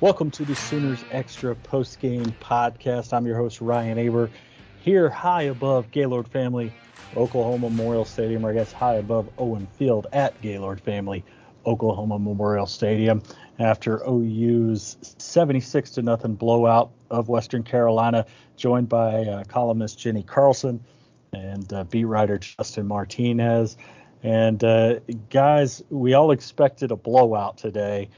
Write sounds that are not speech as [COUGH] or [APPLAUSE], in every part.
Welcome to the Sooners Extra Post Game Podcast. I'm your host, Ryan Aber, here high above Gaylord Family Oklahoma Memorial Stadium, or I guess high above Owen Field at Gaylord Family Oklahoma Memorial Stadium after OU's 76 to nothing blowout of Western Carolina, joined by uh, columnist Jenni Carlson and uh, beat writer Justin Martinez. And uh, guys, we all expected a blowout today.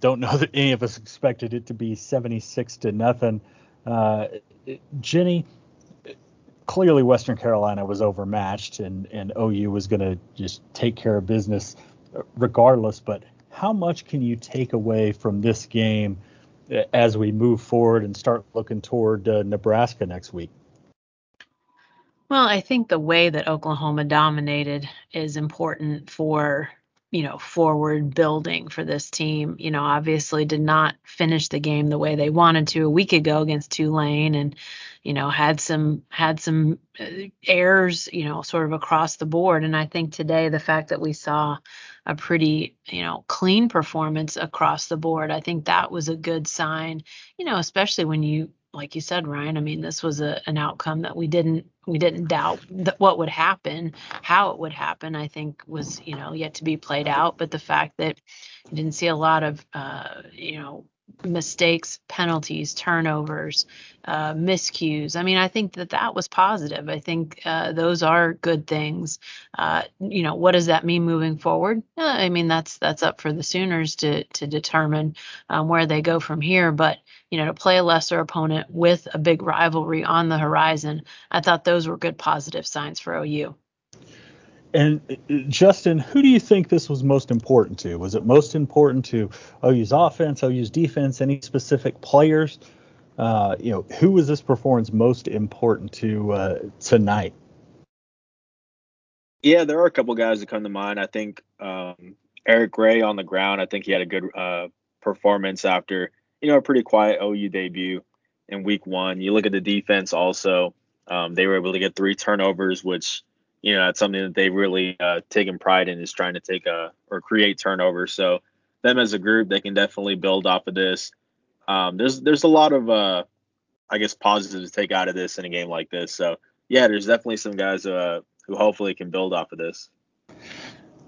Don't know [LAUGHS] that any of us expected it to be 76 to nothing. Uh, Jenni, clearly Western Carolina was overmatched, and and OU was going to just take care of business regardless. But how much can you take away from this game as we move forward and start looking toward uh, Nebraska next week? Well, I think the way that Oklahoma dominated is important for you know forward building for this team. You know obviously did not finish the game the way they wanted to a week ago against Tulane and you know had some had some uh, errors you know sort of across the board. And I think today the fact that we saw a pretty you know clean performance across the board I think that was a good sign you know especially when you like you said, Ryan, I mean, this was a, an outcome that we didn't we didn't doubt that what would happen, how it would happen. I think was you know yet to be played out. But the fact that you didn't see a lot of uh, you know mistakes, penalties, turnovers, uh, miscues. I mean, I think that that was positive. I think uh, those are good things. Uh, you know, what does that mean moving forward? Uh, I mean, that's that's up for the Sooners to to determine um, where they go from here. But you know, to play a lesser opponent with a big rivalry on the horizon, I thought those were good positive signs for OU. And uh, Justin, who do you think this was most important to? Was it most important to OU's offense, OU's defense, any specific players? Uh, you know, who was this performance most important to uh, tonight? Yeah, there are a couple guys that come to mind. I think um, Eric Gray on the ground. I think he had a good uh, performance after you know a pretty quiet OU debut in Week One. You look at the defense also. Um, they were able to get three turnovers, which you know that's something that they've really uh, taken pride in is trying to take a or create turnovers. So them as a group, they can definitely build off of this. Um, there's there's a lot of uh, I guess positives to take out of this in a game like this. So yeah, there's definitely some guys uh, who hopefully can build off of this.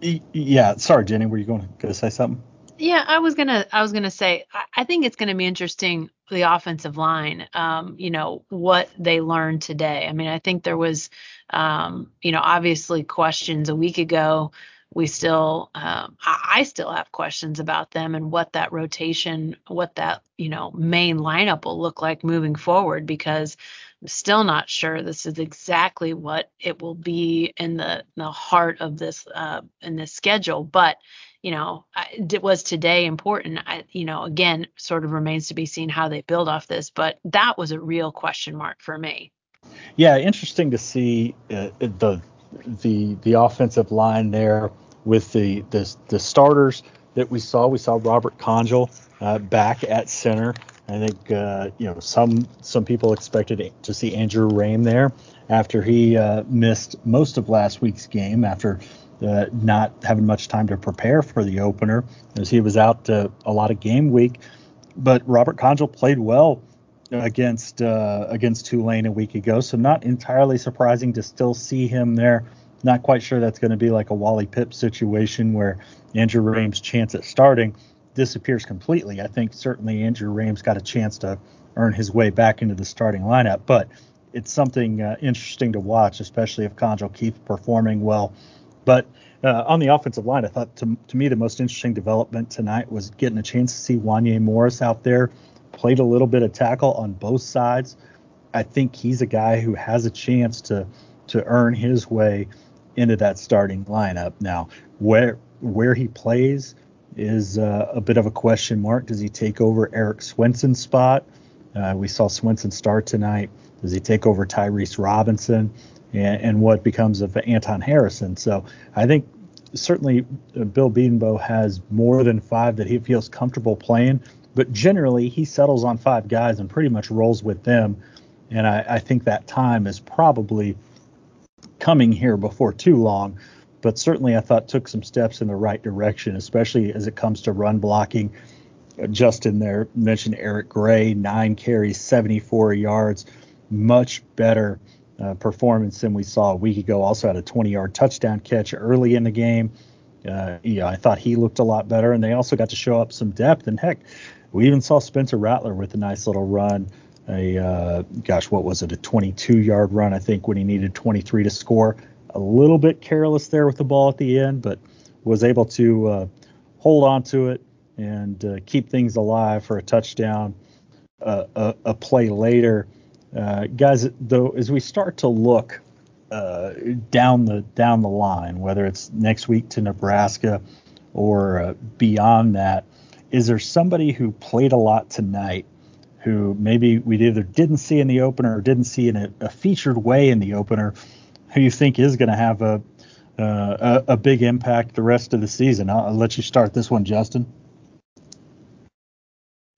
Yeah, sorry, Jenni, were you going to say something? Yeah, I was gonna I was gonna say I, I think it's gonna be interesting the offensive line. Um, you know what they learned today. I mean, I think there was, um, you know, obviously questions a week ago. We still, um, I, still have questions about them and what that rotation, what that you know main lineup will look like moving forward because I'm still not sure this is exactly what it will be in the the heart of this uh, in this schedule, but you know, it was today important? I, you know, again, sort of remains to be seen how they build off this, but that was a real question mark for me. Yeah, interesting to see uh, the the the offensive line there with the the, the starters that we saw. We saw Robert Congel uh, back at center. I think uh, you know some some people expected to see Andrew Raym there after he uh, missed most of last week's game after uh, not having much time to prepare for the opener as he was out uh, a lot of game week. But Robert Congel played well against uh, against Tulane a week ago, so not entirely surprising to still see him there. Not quite sure that's going to be like a Wally Pipp situation where Andrew Raym's chance at starting disappears completely. I think certainly Andrew Raym's got a chance to earn his way back into the starting lineup, but it's something uh, interesting to watch, especially if Congel keeps performing well but uh, on the offensive line, I thought to, to me the most interesting development tonight was getting a chance to see Wanya Morris out there, played a little bit of tackle on both sides. I think he's a guy who has a chance to to earn his way into that starting lineup. Now, where where he plays is uh, a bit of a question mark. Does he take over Erik Swenson's spot? Uh, we saw Swenson start tonight. Does he take over Tyrese Robinson? And, and what becomes of Anton Harrison? So I think certainly uh, Bill Bedenbaugh has more than five that he feels comfortable playing, but generally he settles on five guys and pretty much rolls with them. And I, I think that time is probably coming here before too long. But certainly I thought took some steps in the right direction, especially as it comes to run blocking. Justin there mentioned Eric Gray, nine carries, 74 yards, much better uh, performance than we saw a week ago. Also had a 20 yard touchdown catch early in the game. Uh, yeah, I thought he looked a lot better, and they also got to show up some depth. And heck, we even saw Spencer Rattler with a nice little run a uh, gosh, what was it? A 22 yard run, I think, when he needed 23 to score. A little bit careless there with the ball at the end, but was able to uh, hold on to it and uh, keep things alive for a touchdown. Uh, a, a, play later, uh, guys. Though, as we start to look uh, down the down the line, whether it's next week to Nebraska or beyond that, is there somebody who played a lot tonight? who maybe we either didn't see in the opener or didn't see in a, a featured way in the opener, who you think is going to have a, uh, a, a big impact the rest of the season? I'll, I'll let you start this one, Justin.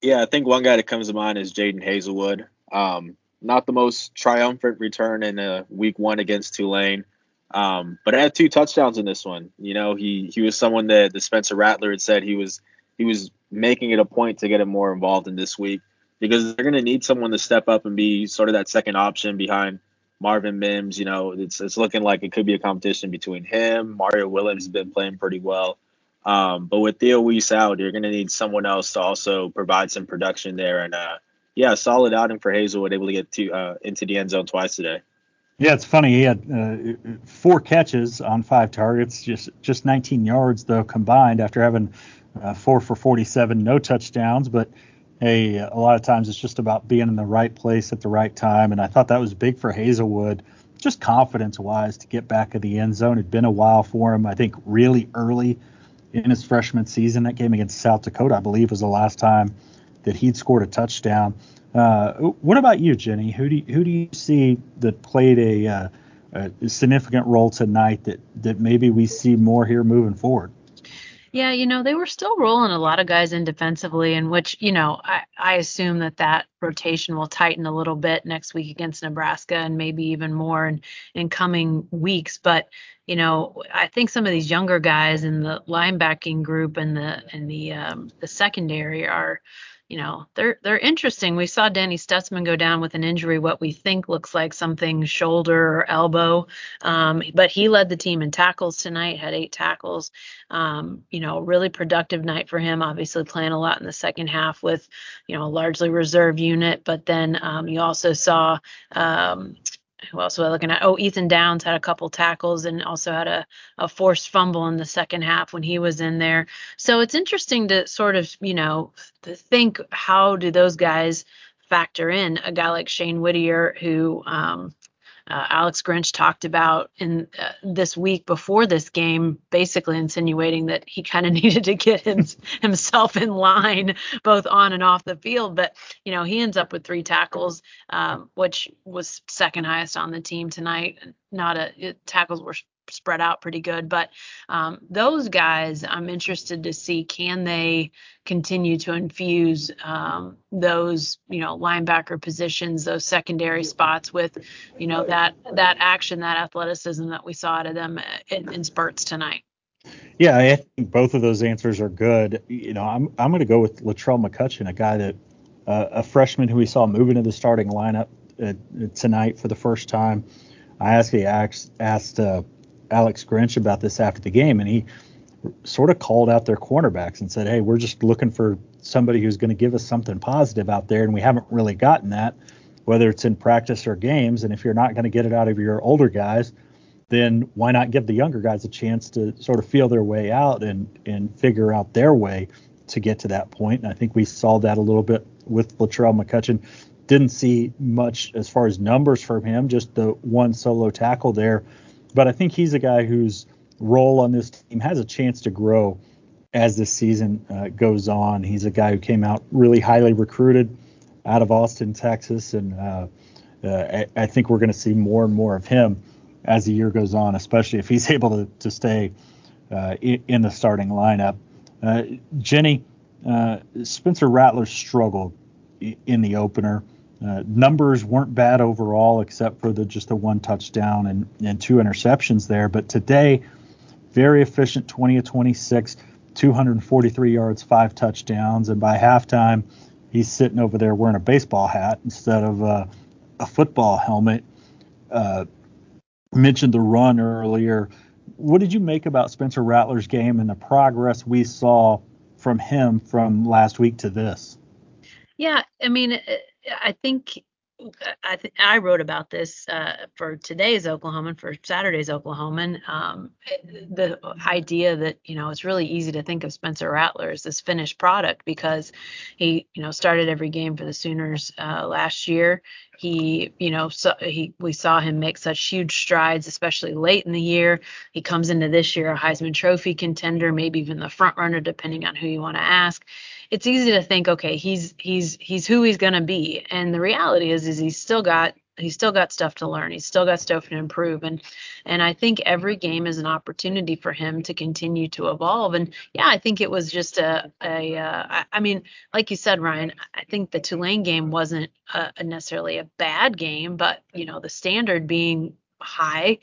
Yeah, I think one guy that comes to mind is Jadon Haselwood. Um, not the most triumphant return in a week one against Tulane, um, but I had two touchdowns in this one. You know, he he was someone that the Spencer Rattler had said he was he was making it a point to get him more involved in this week because they're going to need someone to step up and be sort of that second option behind Marvin Mims. You know, it's it's looking like it could be a competition between him. Mario Williams has been playing pretty well. Um, but with Theo Wease out, you're going to need someone else to also provide some production there. And uh, yeah, solid outing for Haselwood, able to get to uh, into the end zone twice today. Yeah, it's funny. He had uh, four catches on five targets, just just 19 yards though combined after having uh, four for 47, no touchdowns. But hey, a lot of times it's just about being in the right place at the right time. And I thought that was big for Haselwood, just confidence wise to get back in the end zone. It'd been a while for him. I think really early in his freshman season, that game against South Dakota, I believe, was the last time that he'd scored a touchdown. Uh, what about you, Jenni? Who do you, who do you see that played a, uh, a significant role tonight that that maybe we see more here moving forward? Yeah, you know, they were still rolling a lot of guys in defensively, in which, you know, I, I assume that that rotation will tighten a little bit next week against Nebraska and maybe even more in, in coming weeks. But, you know, I think some of these younger guys in the linebacking group and the and the um, the secondary are you know they're they're interesting. We saw Danny Stutsman go down with an injury, what we think looks like something shoulder or elbow, um, but he led the team in tackles tonight, had eight tackles. Um, you know, really productive night for him. Obviously, playing a lot in the second half with you know a largely reserve unit, but then um, you also saw um, who else I looking at? Oh, Ethan Downs had a couple tackles and also had a, a forced fumble in the second half when he was in there. So it's interesting to sort of, you know, to think how do those guys factor in a guy like Shane Whitter who um, uh, Alex Grinch talked about in uh, this week before this game, basically insinuating that he kind of [LAUGHS] needed to get himself in line both on and off the field. But you know, he ends up with three tackles, um, which was second highest on the team tonight. Not a it, tackles were spread out pretty good. But um, those guys, I'm interested to see can they continue to infuse um, those, you know, linebacker positions, those secondary spots with, you know, that that action, that athleticism that we saw out of them in, in spurts tonight. Yeah, I think both of those answers are good. You know, I'm I'm going to go with Latrell McCutchin, a guy that uh, a freshman who we saw move into the starting lineup uh, tonight for the first time. I actually asked asked uh, Alex Grinch about this after the game, and he sort of called out their cornerbacks and said, "Hey, we're just looking for somebody who's going to give us something positive out there, and we haven't really gotten that, whether it's in practice or games. And if you're not going to get it out of your older guys, then why not give the younger guys a chance to sort of feel their way out and and figure out their way to get to that point? And I think we saw that a little bit with Latrell McCutchin. Didn't see much as far as numbers from him, just the one solo tackle there but I think he's a guy whose role on this team has a chance to grow as the season uh, goes on. He's a guy who came out really highly recruited out of Austin, Texas, and uh, uh, I, I, think we're going to see more and more of him as the year goes on, especially if he's [LAUGHS] able to, to stay uh, in, in, the starting lineup. Uh, Jenni, Spencer Rattler struggled in the opener. Uh, numbers weren't bad overall, except for the just the one touchdown and, and two interceptions there. But today, very efficient, 20 of 26, 243 yards, five touchdowns, and by halftime, he's sitting over there wearing a baseball hat instead of uh, a football helmet. Uh, mentioned the run earlier. What did you make about Spencer Rattler's game and the progress we saw from him from last week to this? Yeah, I mean, I think I th- I wrote about this uh, for today's Oklahoman, for Saturday's Oklahoman. Um, the idea that you know it's really easy to think of Spencer Rattler as this finished product because he you know started every game for the Sooners uh, last year. He you know so he we saw him make such huge strides, especially late in the year. He comes into this year a Heisman Trophy contender, maybe even the front runner, depending on who you want to ask it's easy to think, okay, he's he's he's who he's gonna be, and the reality is is he's still got he's still got stuff to learn. He's still got stuff to improve, and and I think every game is an opportunity for him to continue to evolve. And yeah, I think it was just a a uh, I mean, like you said, Ryan, I think the Tulane game wasn't a, necessarily a bad game, but you know the standard being high.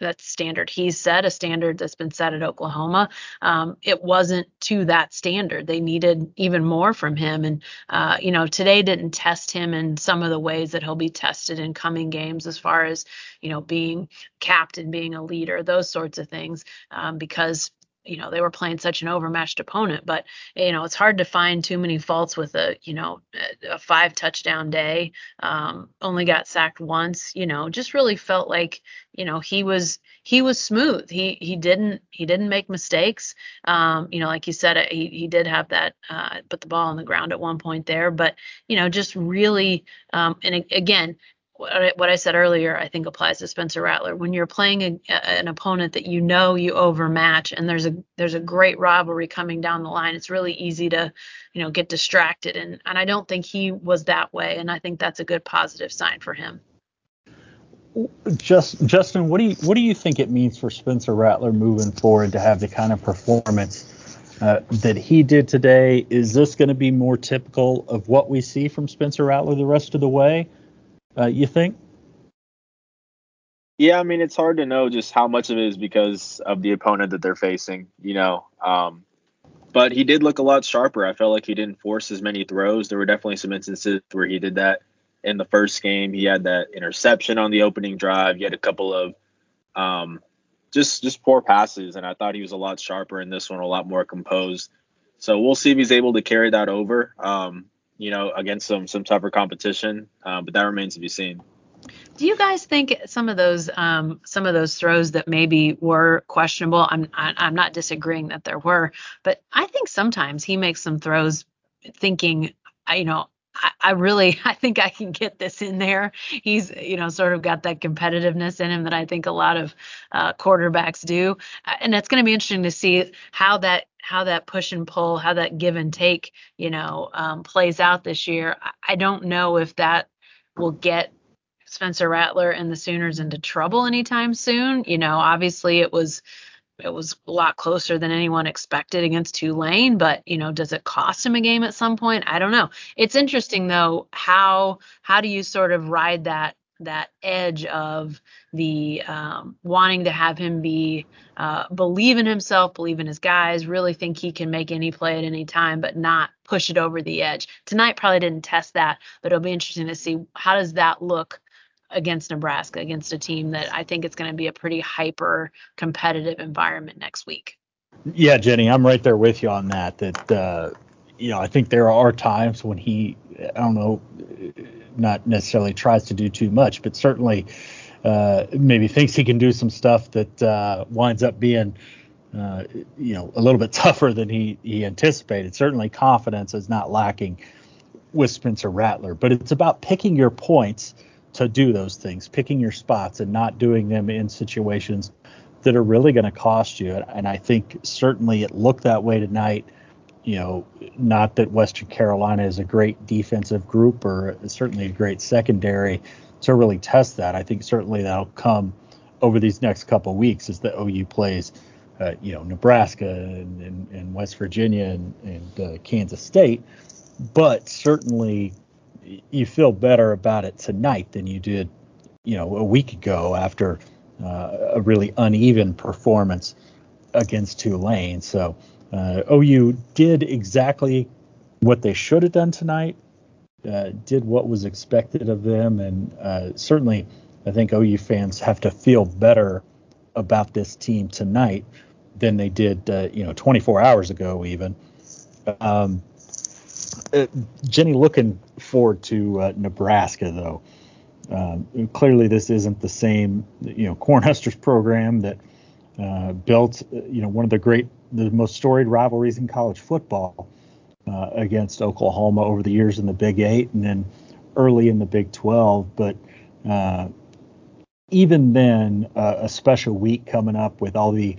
That's standard. He's set a standard that's been set at Oklahoma. Um, it wasn't to that standard. They needed even more from him. And, uh, you know, today didn't test him in some of the ways that he'll be tested in coming games as far as, you know, being captain, being a leader, those sorts of things, um, because you know they were playing such an overmatched opponent but you know it's hard to find too many faults with a you know a five touchdown day um, only got sacked once you know just really felt like you know he was he was smooth. He he didn't he didn't make mistakes. Um, you know like you said he, he did have that uh, put the ball on the ground at one point there but you know just really um, and again what I said earlier, I think applies to Spencer Rattler. When you're playing a, an opponent that you know you overmatch, and there's a there's a great rivalry coming down the line, it's really easy to, you know, get distracted. And and I don't think he was that way, and I think that's a good positive sign for him. Just Justin, what do you what do you think it means for Spencer Rattler moving forward to have the kind of performance uh, that he did today? Is this going to be more typical of what we see from Spencer Rattler the rest of the way? Uh, you think? Yeah, I mean, it's hard to know just how much of it is because of the opponent that they're facing, you know. Um, but he did look a lot sharper. I felt like he didn't force as many throws. There were definitely some instances where he did that in the first game. He had that interception on the opening drive. He had a couple of um, just just poor passes, and I thought he was a lot sharper in this one, a lot more composed. So we'll see if he's able to carry that over. Um, you know, against some some tougher competition. Um, but that remains to be seen. Do you guys think some of those um, some of those throws that maybe were questionable? I'm I'm not disagreeing that there were, but I think sometimes he makes some throws thinking, you know, I, I really [LAUGHS] I think I can get this in there. He's you know sort of got that competitiveness in him that I think a lot of uh, quarterbacks do, and it's going to be interesting to see how that how that push and pull, how that give and take, you know, um, plays out this year. I don't know if that will get Spencer Rattler and the Sooners into trouble anytime soon. You know, obviously it was it was a lot closer than anyone expected against Tulane, but you know, does it cost him a game at some point? I don't know. It's interesting though how how do you sort of ride that that edge of the um, wanting to have him be uh, believe in himself, believe in his guys, really think he can make any play at any time, but not push it over the edge. Tonight probably didn't test that, but it'll be interesting to see how does that look against Nebraska, against a team that I think it's going to be a pretty hyper competitive environment next week. Yeah, Jenni, I'm right there with you on that. That uh, you know, I think there are times when he, I don't know, not necessarily tries to do too much, but certainly uh, maybe thinks he can do some stuff that uh, winds up being, uh, you know, a little bit [LAUGHS] tougher than he he anticipated. Certainly, confidence is not lacking with Spencer Rattler, but it's about picking your points to do those things, picking your spots and not doing them in situations that are really going to cost you. And I think certainly it looked that way tonight. You know, not that Western Carolina is a great defensive group or certainly a great secondary to really test that. I think certainly that'll come over these next couple weeks as the OU plays, uh, you know, Nebraska and, and, and West Virginia and, and uh, Kansas State. But certainly you feel better about it tonight than you did, you know, a week ago after uh, a really uneven performance against Tulane. So uh, OU did exactly what they should have done tonight, uh, did what was expected of them, and uh, certainly I think OU fans have to feel better about this team tonight than they did, uh, you know, 24 hours ago even. Um, uh, Jenni, looking forward to uh, Nebraska though. Um, clearly, this isn't the same, you know, Cornhuskers program that uh, built, uh, you know, one of the great, the most storied rivalries in college football uh, against Oklahoma over the years in the Big Eight and then early in the Big 12. But uh, even then, a special week coming up with all the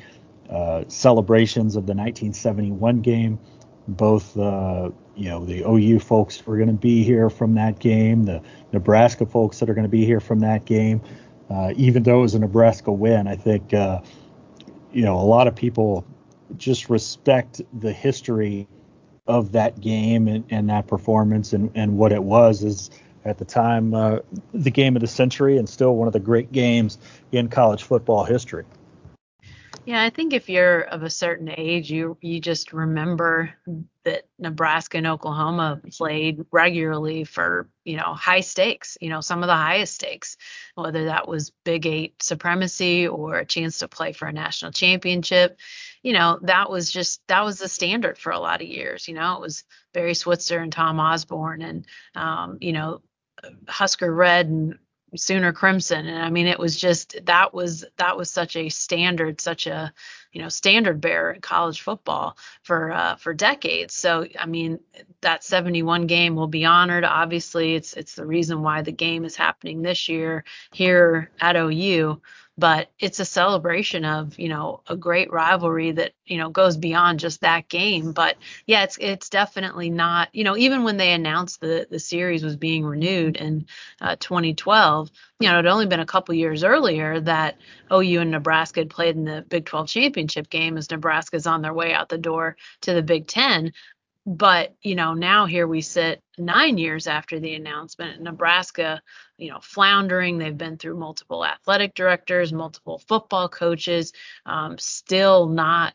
celebrations of the 1971 game both you know the OU folks who are going to be here from that game, the Nebraska folks that are going to be here from that game. Uh, even though it was a Nebraska win, I think uh, you know a lot of people just respect the history of that game and, and that performance and, and what it was is at the time uh, the game of the century and still one of the great games in college football history. Yeah, I think if you're of a certain age, you you just remember that Nebraska and Oklahoma played regularly for, you know, high stakes, you know, some of the highest stakes, whether that was Big 8 supremacy or a chance to play for a national championship. You know, that was just that was the standard for a lot of years, you know. It was Barry Switzer and Tom Osborne and um, you know, Husker Red and Sooner Crimson. And I mean, it was just that was that was such a standard, such a you know standard bearer in college football for uh, for decades. So I mean, that 71 game will be honored. Obviously, it's it's the reason why the game is happening this year here at OU but it's a celebration of you know a great rivalry that you know goes beyond just that game. But yeah it's it's definitely not you know even when they announced the the series was being renewed in uh, 2012 you know it had only been a couple years earlier that OU and Nebraska had played in the Big 12 championship game as Nebraska's on their way out the door to the Big 10 but you know now here we sit nine years after the announcement nebraska you know floundering. They've been through multiple athletic directors multiple football coaches um, still not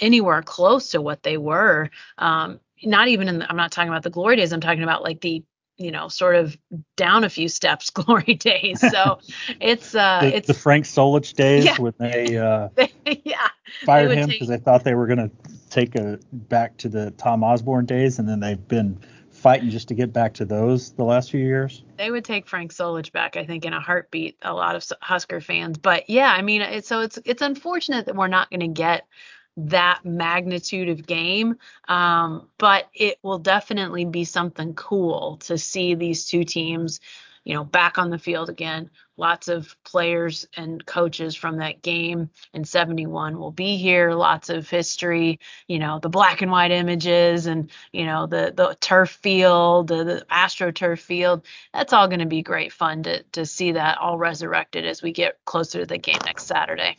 anywhere close to what they were. Um, not even in the, i'm not talking about the glory days. I'm talking about like the you know sort of down a few steps [LAUGHS] glory days. So [LAUGHS] it's uh the, it's the frank solich days yeah. when they uh [LAUGHS] yeah. Fired him because they thought they were going to take a back to the tom osborne days and then they've been fighting just to get back to those the last few years they would take frank solich back i think in a heartbeat a lot of husker fans but yeah i mean so it's it's unfortunate that we're not going to get that magnitude of game. Um, but it will definitely be something cool to see these two teams, you know, back on the field again. Lots of players and coaches from that game in 71 will be here. Lots of history, you know, the black and white images and, you know, the the turf field, the, the AstroTurf field. That's all going to be great fun to to see that all resurrected as we get closer to the game next Saturday.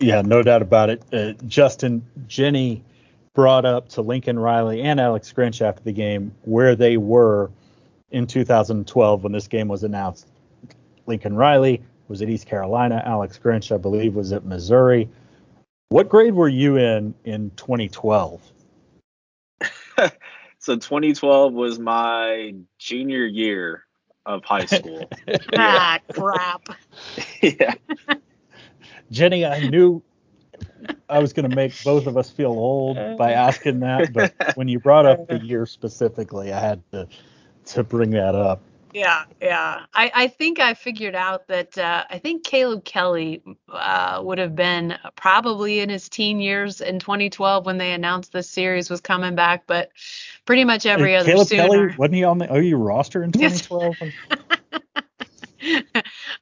Yeah, no doubt about it. Uh, Justin, Jenni brought up to Lincoln Riley and Alex Grinch after the game where they were in 2012 when this game was announced. Lincoln Riley was at East Carolina. Alex Grinch, I believe, was at Missouri. What grade were you in in 2012? [LAUGHS] so 2012 was my junior year of high [LAUGHS] school. ah, crap. [LAUGHS] yeah. Jenni, I knew I was going to make both of us feel old by asking that, but when you brought up the year specifically, I had to to bring that up. Yeah, yeah. I, I think I figured out that uh, I think Caleb Kelly uh, would have been probably in his teen years in 2012 when they announced this series was coming back, but pretty much every other Caleb sooner. Kelly wasn't he on the OU roster in 2012? [LAUGHS] [LAUGHS]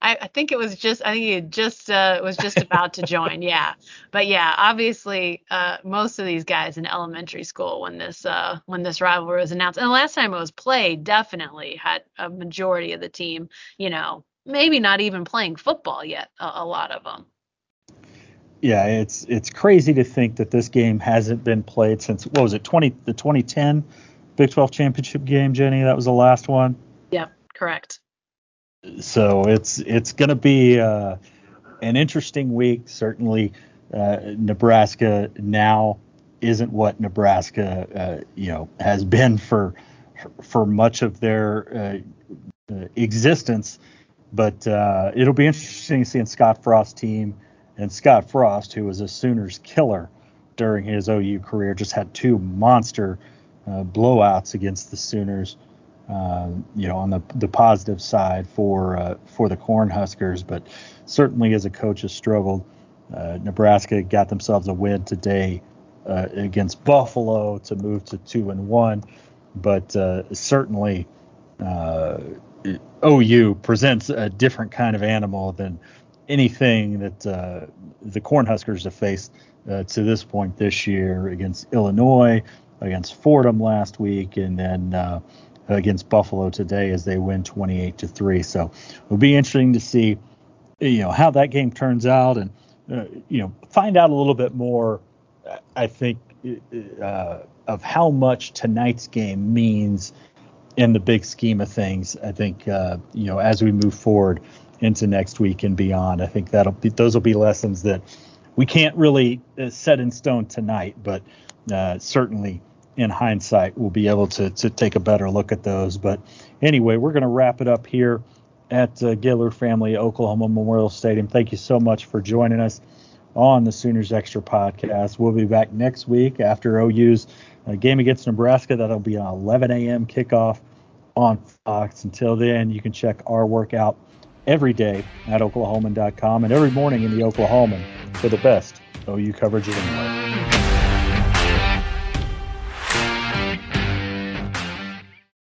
I, I, think it was just I think he just uh, was just about to join. Yeah, but yeah, obviously uh, most of these guys in elementary school when this uh, when this rivalry was announced, and the last time it was played, definitely had a majority of the team. You know, maybe not even playing football yet. A, a lot of them. Yeah, it's it's crazy to think that this game hasn't been played since what was it twenty the 2010 Big 12 championship game, Jenni. That was the last one. Yep, correct so it's it's going to be uh, an interesting week. Certainly, uh, Nebraska now isn't what Nebraska uh, you know has been for for much of their uh, uh, existence. But uh, it'll be interesting seeing Scott Frost's team and Scott Frost, who was a Sooners killer during his OU career, just had two monster blowouts against the Sooners. Um, you know, on the the positive side for uh, for the Cornhuskers, but certainly as a coach has struggled. Uh, Nebraska got themselves a win today uh, against Buffalo to move to two and one, but uh, certainly uh, OU presents a different kind of animal than anything that the Cornhuskers have faced to this point this year against Illinois, against Fordham last week, and then against Buffalo today as they win 28 to three. So it'll be interesting to see, you know, how that game turns out and uh, you know find out a little bit more. I think uh, of how much tonight's game means in the big scheme of things. I think uh, you know as we move forward into next week and beyond. I think that'll be those will be lessons that we can't really uh, set in stone tonight, but uh, certainly in hindsight, we'll be able to, to take a better look at those. But anyway, we're going to wrap it up here at uh, Gaylord Family Oklahoma Memorial Stadium. Thank you so much for joining us on the Sooners Extra podcast. We'll be back next week after OU's uh, game against Nebraska. That'll be an 11 a.m. kickoff on Fox. Until then, you can check our workout every day at oklahoman.com and every morning in the Oklahoman for the best OU coverage anywhere.